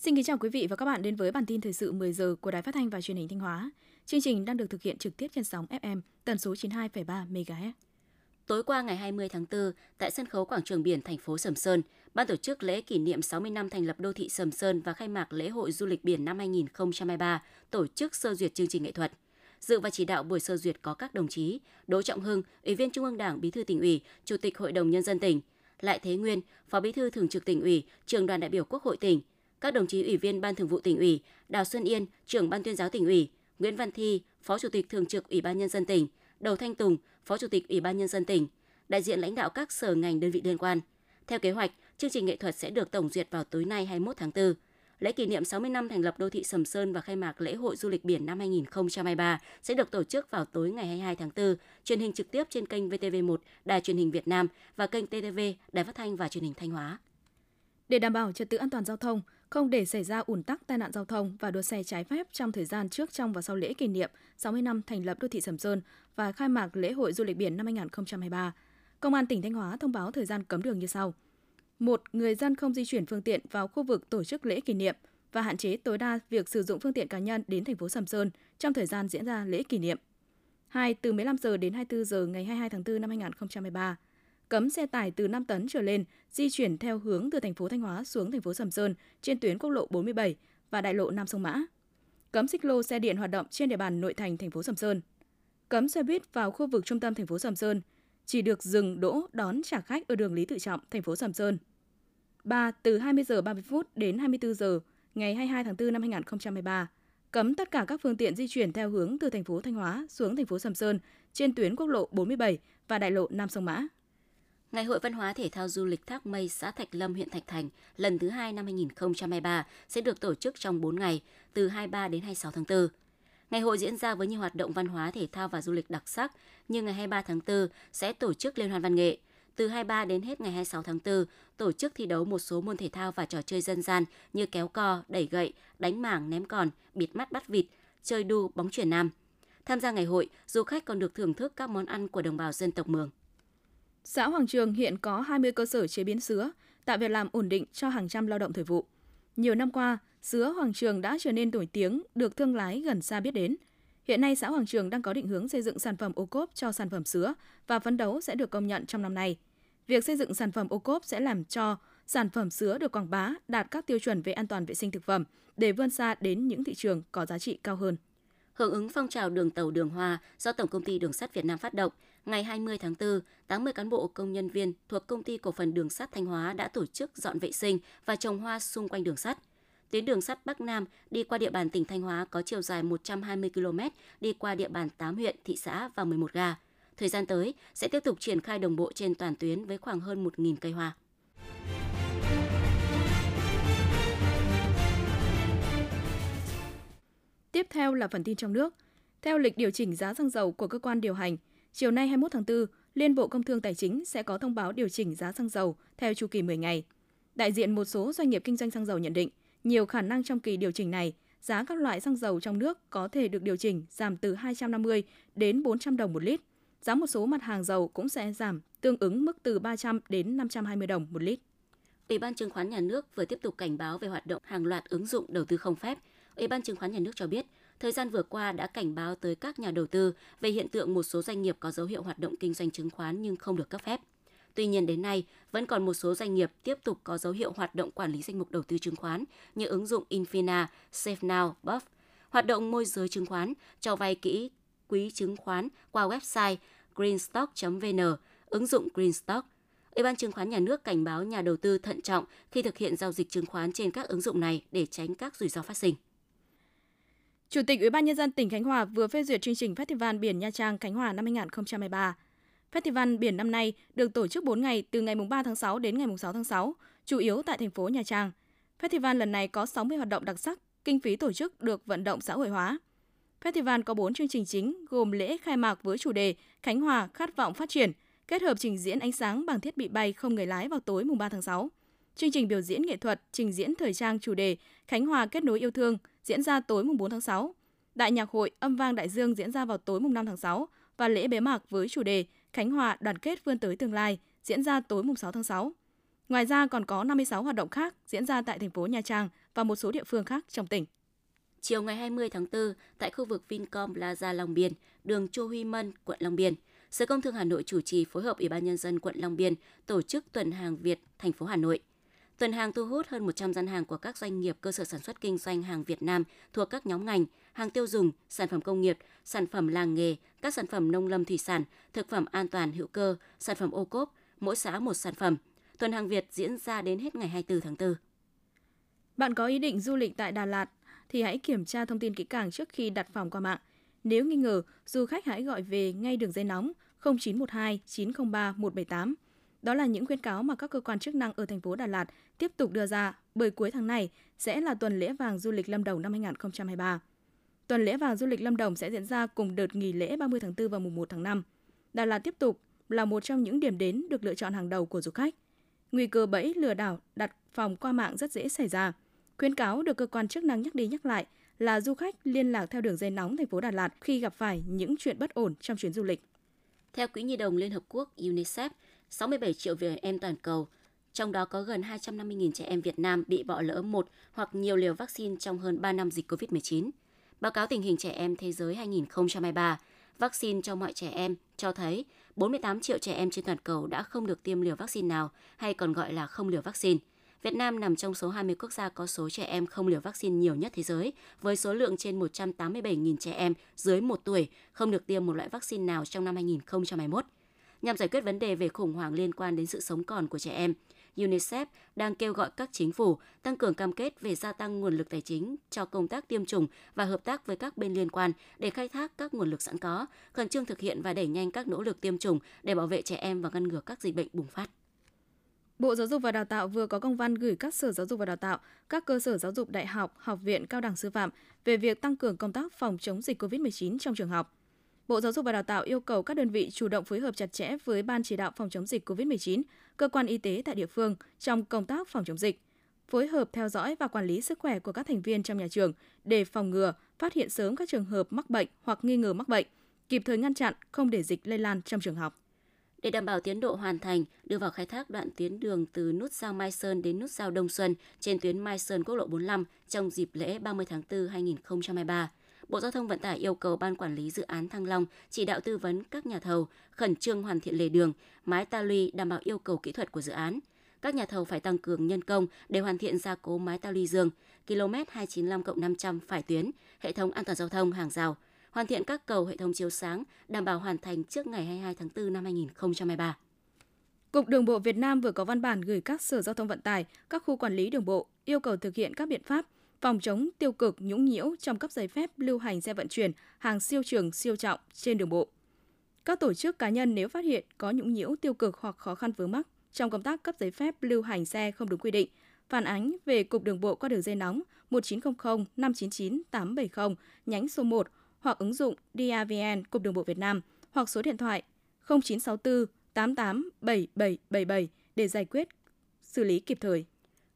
Xin kính chào quý vị và các bạn đến với bản tin thời sự 10 giờ của Đài Phát thanh và Truyền hình Thanh Hóa. Chương trình đang được thực hiện trực tiếp trên sóng FM tần số 92,3 MHz. Tối qua ngày 20 tháng 4, tại sân khấu quảng trường biển thành phố Sầm Sơn, ban tổ chức lễ kỷ niệm 60 năm thành lập đô thị Sầm Sơn và khai mạc lễ hội du lịch biển năm 2023 tổ chức sơ duyệt chương trình nghệ thuật. Dự và chỉ đạo buổi sơ duyệt có các đồng chí Đỗ Trọng Hưng, Ủy viên Trung ương Đảng, Bí thư tỉnh ủy, Chủ tịch Hội đồng nhân dân tỉnh, Lại Thế Nguyên, Phó Bí thư Thường trực tỉnh ủy, Trường đoàn đại biểu Quốc hội tỉnh, các đồng chí Ủy viên Ban Thường vụ tỉnh ủy, Đào Xuân Yên, Trưởng Ban tuyên giáo tỉnh ủy, Nguyễn Văn Thi, Phó Chủ tịch Thường trực Ủy ban nhân dân tỉnh, Đầu Thanh Tùng, Phó Chủ tịch Ủy ban nhân dân tỉnh, đại diện lãnh đạo các sở ngành đơn vị liên quan. Theo kế hoạch, chương trình nghệ thuật sẽ được tổng duyệt vào tối nay 21 tháng 4. Lễ kỷ niệm 60 năm thành lập đô thị Sầm Sơn và khai mạc lễ hội du lịch biển năm 2023 sẽ được tổ chức vào tối ngày 22 tháng 4, truyền hình trực tiếp trên kênh VTV1, Đài truyền hình Việt Nam và kênh TTV, Đài Phát thanh và Truyền hình Thanh Hóa. Để đảm bảo trật tự an toàn giao thông, không để xảy ra ủn tắc tai nạn giao thông và đua xe trái phép trong thời gian trước, trong và sau lễ kỷ niệm 60 năm thành lập đô thị Sầm Sơn và khai mạc lễ hội du lịch biển năm 2023, Công an tỉnh Thanh Hóa thông báo thời gian cấm đường như sau. một Người dân không di chuyển phương tiện vào khu vực tổ chức lễ kỷ niệm và hạn chế tối đa việc sử dụng phương tiện cá nhân đến thành phố Sầm Sơn trong thời gian diễn ra lễ kỷ niệm. 2. Từ 15 giờ đến 24 giờ ngày 22 tháng 4 năm 2023, cấm xe tải từ 5 tấn trở lên di chuyển theo hướng từ thành phố Thanh Hóa xuống thành phố Sầm Sơn trên tuyến quốc lộ 47 và đại lộ Nam Sông Mã. Cấm xích lô xe điện hoạt động trên địa bàn nội thành thành phố Sầm Sơn. Cấm xe buýt vào khu vực trung tâm thành phố Sầm Sơn, chỉ được dừng đỗ đón trả khách ở đường Lý Tự Trọng, thành phố Sầm Sơn. 3. Từ 20 giờ 30 phút đến 24 giờ ngày 22 tháng 4 năm 2023, cấm tất cả các phương tiện di chuyển theo hướng từ thành phố Thanh Hóa xuống thành phố Sầm Sơn trên tuyến quốc lộ 47 và đại lộ Nam Sông Mã. Ngày hội văn hóa thể thao du lịch Thác Mây, xã Thạch Lâm, huyện Thạch Thành lần thứ hai năm 2023 sẽ được tổ chức trong 4 ngày, từ 23 đến 26 tháng 4. Ngày hội diễn ra với nhiều hoạt động văn hóa thể thao và du lịch đặc sắc, như ngày 23 tháng 4 sẽ tổ chức liên hoan văn nghệ. Từ 23 đến hết ngày 26 tháng 4, tổ chức thi đấu một số môn thể thao và trò chơi dân gian như kéo co, đẩy gậy, đánh mảng, ném còn, bịt mắt bắt vịt, chơi đu, bóng chuyển nam. Tham gia ngày hội, du khách còn được thưởng thức các món ăn của đồng bào dân tộc Mường. Xã Hoàng Trường hiện có 20 cơ sở chế biến sứa, tạo việc làm ổn định cho hàng trăm lao động thời vụ. Nhiều năm qua, sứa Hoàng Trường đã trở nên nổi tiếng, được thương lái gần xa biết đến. Hiện nay xã Hoàng Trường đang có định hướng xây dựng sản phẩm ô cốp cho sản phẩm sứa và phấn đấu sẽ được công nhận trong năm nay. Việc xây dựng sản phẩm ô cốp sẽ làm cho sản phẩm sứa được quảng bá đạt các tiêu chuẩn về an toàn vệ sinh thực phẩm để vươn xa đến những thị trường có giá trị cao hơn. Hưởng ứng phong trào đường tàu đường hoa do Tổng công ty Đường sắt Việt Nam phát động, ngày 20 tháng 4, 80 cán bộ công nhân viên thuộc công ty cổ phần đường sắt Thanh Hóa đã tổ chức dọn vệ sinh và trồng hoa xung quanh đường sắt. Tuyến đường sắt Bắc Nam đi qua địa bàn tỉnh Thanh Hóa có chiều dài 120 km, đi qua địa bàn 8 huyện, thị xã và 11 ga. Thời gian tới sẽ tiếp tục triển khai đồng bộ trên toàn tuyến với khoảng hơn 1.000 cây hoa. Tiếp theo là phần tin trong nước. Theo lịch điều chỉnh giá xăng dầu của cơ quan điều hành, chiều nay 21 tháng 4, Liên Bộ Công Thương Tài chính sẽ có thông báo điều chỉnh giá xăng dầu theo chu kỳ 10 ngày. Đại diện một số doanh nghiệp kinh doanh xăng dầu nhận định, nhiều khả năng trong kỳ điều chỉnh này, giá các loại xăng dầu trong nước có thể được điều chỉnh giảm từ 250 đến 400 đồng một lít. Giá một số mặt hàng dầu cũng sẽ giảm tương ứng mức từ 300 đến 520 đồng một lít. Ủy ban chứng khoán nhà nước vừa tiếp tục cảnh báo về hoạt động hàng loạt ứng dụng đầu tư không phép. Ủy ban chứng khoán nhà nước cho biết, thời gian vừa qua đã cảnh báo tới các nhà đầu tư về hiện tượng một số doanh nghiệp có dấu hiệu hoạt động kinh doanh chứng khoán nhưng không được cấp phép. Tuy nhiên đến nay, vẫn còn một số doanh nghiệp tiếp tục có dấu hiệu hoạt động quản lý danh mục đầu tư chứng khoán như ứng dụng Infina, SafeNow, Buff, hoạt động môi giới chứng khoán, cho vay kỹ quý chứng khoán qua website greenstock.vn, ứng dụng Greenstock. Ủy ban chứng khoán nhà nước cảnh báo nhà đầu tư thận trọng khi thực hiện giao dịch chứng khoán trên các ứng dụng này để tránh các rủi ro phát sinh. Chủ tịch Ủy ban nhân dân tỉnh Khánh Hòa vừa phê duyệt chương trình Festival biển Nha Trang Khánh Hòa năm 2023. Festival biển năm nay được tổ chức 4 ngày từ ngày 3 tháng 6 đến ngày 6 tháng 6, chủ yếu tại thành phố Nha Trang. Festival lần này có 60 hoạt động đặc sắc, kinh phí tổ chức được vận động xã hội hóa. Festival có 4 chương trình chính gồm lễ khai mạc với chủ đề Khánh Hòa khát vọng phát triển, kết hợp trình diễn ánh sáng bằng thiết bị bay không người lái vào tối mùng 3 tháng 6. Chương trình biểu diễn nghệ thuật, trình diễn thời trang chủ đề Khánh Hòa kết nối yêu thương diễn ra tối mùng 4 tháng 6. Đại nhạc hội Âm vang Đại Dương diễn ra vào tối mùng 5 tháng 6 và lễ bế mạc với chủ đề Khánh Hòa đoàn kết vươn tới tương lai diễn ra tối mùng 6 tháng 6. Ngoài ra còn có 56 hoạt động khác diễn ra tại thành phố Nha Trang và một số địa phương khác trong tỉnh. Chiều ngày 20 tháng 4, tại khu vực Vincom Plaza Long Biên, đường Chu Huy Mân, quận Long Biên, Sở Công Thương Hà Nội chủ trì phối hợp Ủy ban Nhân dân quận Long Biên tổ chức tuần hàng Việt thành phố Hà Nội. Tuần hàng thu hút hơn 100 gian hàng của các doanh nghiệp cơ sở sản xuất kinh doanh hàng Việt Nam thuộc các nhóm ngành, hàng tiêu dùng, sản phẩm công nghiệp, sản phẩm làng nghề, các sản phẩm nông lâm thủy sản, thực phẩm an toàn hữu cơ, sản phẩm ô cốp, mỗi xã một sản phẩm. Tuần hàng Việt diễn ra đến hết ngày 24 tháng 4. Bạn có ý định du lịch tại Đà Lạt thì hãy kiểm tra thông tin kỹ càng trước khi đặt phòng qua mạng. Nếu nghi ngờ, du khách hãy gọi về ngay đường dây nóng 0912 903 178. Đó là những khuyến cáo mà các cơ quan chức năng ở thành phố Đà Lạt tiếp tục đưa ra bởi cuối tháng này sẽ là tuần lễ vàng du lịch Lâm Đồng năm 2023. Tuần lễ vàng du lịch Lâm Đồng sẽ diễn ra cùng đợt nghỉ lễ 30 tháng 4 và mùng 1 tháng 5. Đà Lạt tiếp tục là một trong những điểm đến được lựa chọn hàng đầu của du khách. Nguy cơ bẫy lừa đảo đặt phòng qua mạng rất dễ xảy ra. Khuyến cáo được cơ quan chức năng nhắc đi nhắc lại là du khách liên lạc theo đường dây nóng thành phố Đà Lạt khi gặp phải những chuyện bất ổn trong chuyến du lịch. Theo Quỹ Nhi đồng Liên Hợp Quốc UNICEF, 67 triệu trẻ em toàn cầu, trong đó có gần 250.000 trẻ em Việt Nam bị bỏ lỡ một hoặc nhiều liều vaccine trong hơn 3 năm dịch COVID-19. Báo cáo tình hình trẻ em thế giới 2023, vaccine cho mọi trẻ em cho thấy 48 triệu trẻ em trên toàn cầu đã không được tiêm liều vaccine nào hay còn gọi là không liều vaccine. Việt Nam nằm trong số 20 quốc gia có số trẻ em không liều vaccine nhiều nhất thế giới, với số lượng trên 187.000 trẻ em dưới 1 tuổi không được tiêm một loại vaccine nào trong năm 2021. Nhằm giải quyết vấn đề về khủng hoảng liên quan đến sự sống còn của trẻ em, UNICEF đang kêu gọi các chính phủ tăng cường cam kết về gia tăng nguồn lực tài chính cho công tác tiêm chủng và hợp tác với các bên liên quan để khai thác các nguồn lực sẵn có, khẩn trương thực hiện và đẩy nhanh các nỗ lực tiêm chủng để bảo vệ trẻ em và ngăn ngừa các dịch bệnh bùng phát. Bộ Giáo dục và Đào tạo vừa có công văn gửi các sở giáo dục và đào tạo, các cơ sở giáo dục đại học, học viện, cao đẳng sư phạm về việc tăng cường công tác phòng chống dịch COVID-19 trong trường học. Bộ Giáo dục và Đào tạo yêu cầu các đơn vị chủ động phối hợp chặt chẽ với Ban chỉ đạo phòng chống dịch COVID-19, cơ quan y tế tại địa phương trong công tác phòng chống dịch, phối hợp theo dõi và quản lý sức khỏe của các thành viên trong nhà trường để phòng ngừa, phát hiện sớm các trường hợp mắc bệnh hoặc nghi ngờ mắc bệnh, kịp thời ngăn chặn không để dịch lây lan trong trường học. Để đảm bảo tiến độ hoàn thành, đưa vào khai thác đoạn tuyến đường từ nút giao Mai Sơn đến nút giao Đông Xuân trên tuyến Mai Sơn quốc lộ 45 trong dịp lễ 30 tháng 4 2023, Bộ Giao thông Vận tải yêu cầu Ban Quản lý Dự án Thăng Long chỉ đạo tư vấn các nhà thầu khẩn trương hoàn thiện lề đường, mái ta luy đảm bảo yêu cầu kỹ thuật của dự án. Các nhà thầu phải tăng cường nhân công để hoàn thiện gia cố mái ta luy dương, km 295 500 phải tuyến, hệ thống an toàn giao thông hàng rào, hoàn thiện các cầu hệ thống chiếu sáng, đảm bảo hoàn thành trước ngày 22 tháng 4 năm 2023. Cục Đường bộ Việt Nam vừa có văn bản gửi các sở giao thông vận tải, các khu quản lý đường bộ yêu cầu thực hiện các biện pháp phòng chống tiêu cực nhũng nhiễu trong cấp giấy phép lưu hành xe vận chuyển hàng siêu trường siêu trọng trên đường bộ. Các tổ chức cá nhân nếu phát hiện có nhũng nhiễu tiêu cực hoặc khó khăn vướng mắc trong công tác cấp giấy phép lưu hành xe không đúng quy định, phản ánh về Cục Đường bộ qua đường dây nóng 1900 599 870 nhánh số 1 hoặc ứng dụng DAVN Cục Đường bộ Việt Nam hoặc số điện thoại 0964 88 7777 để giải quyết xử lý kịp thời.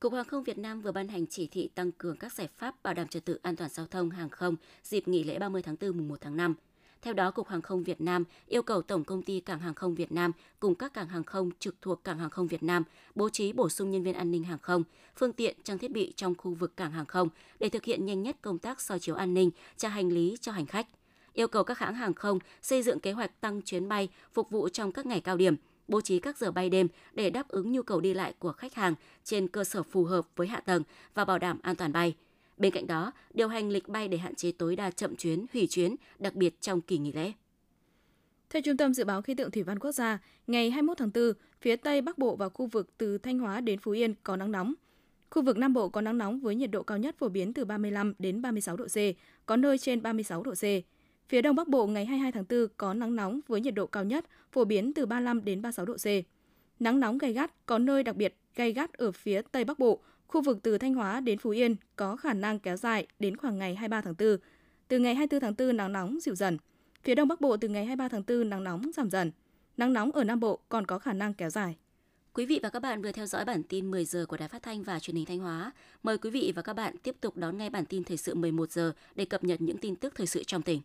Cục Hàng không Việt Nam vừa ban hành chỉ thị tăng cường các giải pháp bảo đảm trật tự an toàn giao thông hàng không dịp nghỉ lễ 30 tháng 4 mùng 1 tháng 5. Theo đó, Cục Hàng không Việt Nam yêu cầu Tổng công ty Cảng hàng không Việt Nam cùng các cảng hàng không trực thuộc Cảng hàng không Việt Nam bố trí bổ sung nhân viên an ninh hàng không, phương tiện, trang thiết bị trong khu vực cảng hàng không để thực hiện nhanh nhất công tác soi chiếu an ninh, trả hành lý cho hành khách. Yêu cầu các hãng hàng không xây dựng kế hoạch tăng chuyến bay phục vụ trong các ngày cao điểm, bố trí các giờ bay đêm để đáp ứng nhu cầu đi lại của khách hàng trên cơ sở phù hợp với hạ tầng và bảo đảm an toàn bay. Bên cạnh đó, điều hành lịch bay để hạn chế tối đa chậm chuyến, hủy chuyến, đặc biệt trong kỳ nghỉ lễ. Theo Trung tâm Dự báo Khí tượng Thủy văn Quốc gia, ngày 21 tháng 4, phía Tây Bắc Bộ và khu vực từ Thanh Hóa đến Phú Yên có nắng nóng. Khu vực Nam Bộ có nắng nóng với nhiệt độ cao nhất phổ biến từ 35 đến 36 độ C, có nơi trên 36 độ C. Phía Đông Bắc Bộ ngày 22 tháng 4 có nắng nóng với nhiệt độ cao nhất phổ biến từ 35 đến 36 độ C. Nắng nóng gay gắt có nơi đặc biệt gay gắt ở phía Tây Bắc Bộ, khu vực từ Thanh Hóa đến Phú Yên có khả năng kéo dài đến khoảng ngày 23 tháng 4. Từ ngày 24 tháng 4 nắng nóng dịu dần. Phía Đông Bắc Bộ từ ngày 23 tháng 4 nắng nóng giảm dần. Nắng nóng ở Nam Bộ còn có khả năng kéo dài. Quý vị và các bạn vừa theo dõi bản tin 10 giờ của Đài Phát thanh và Truyền hình Thanh Hóa. Mời quý vị và các bạn tiếp tục đón nghe bản tin thời sự 11 giờ để cập nhật những tin tức thời sự trong tỉnh.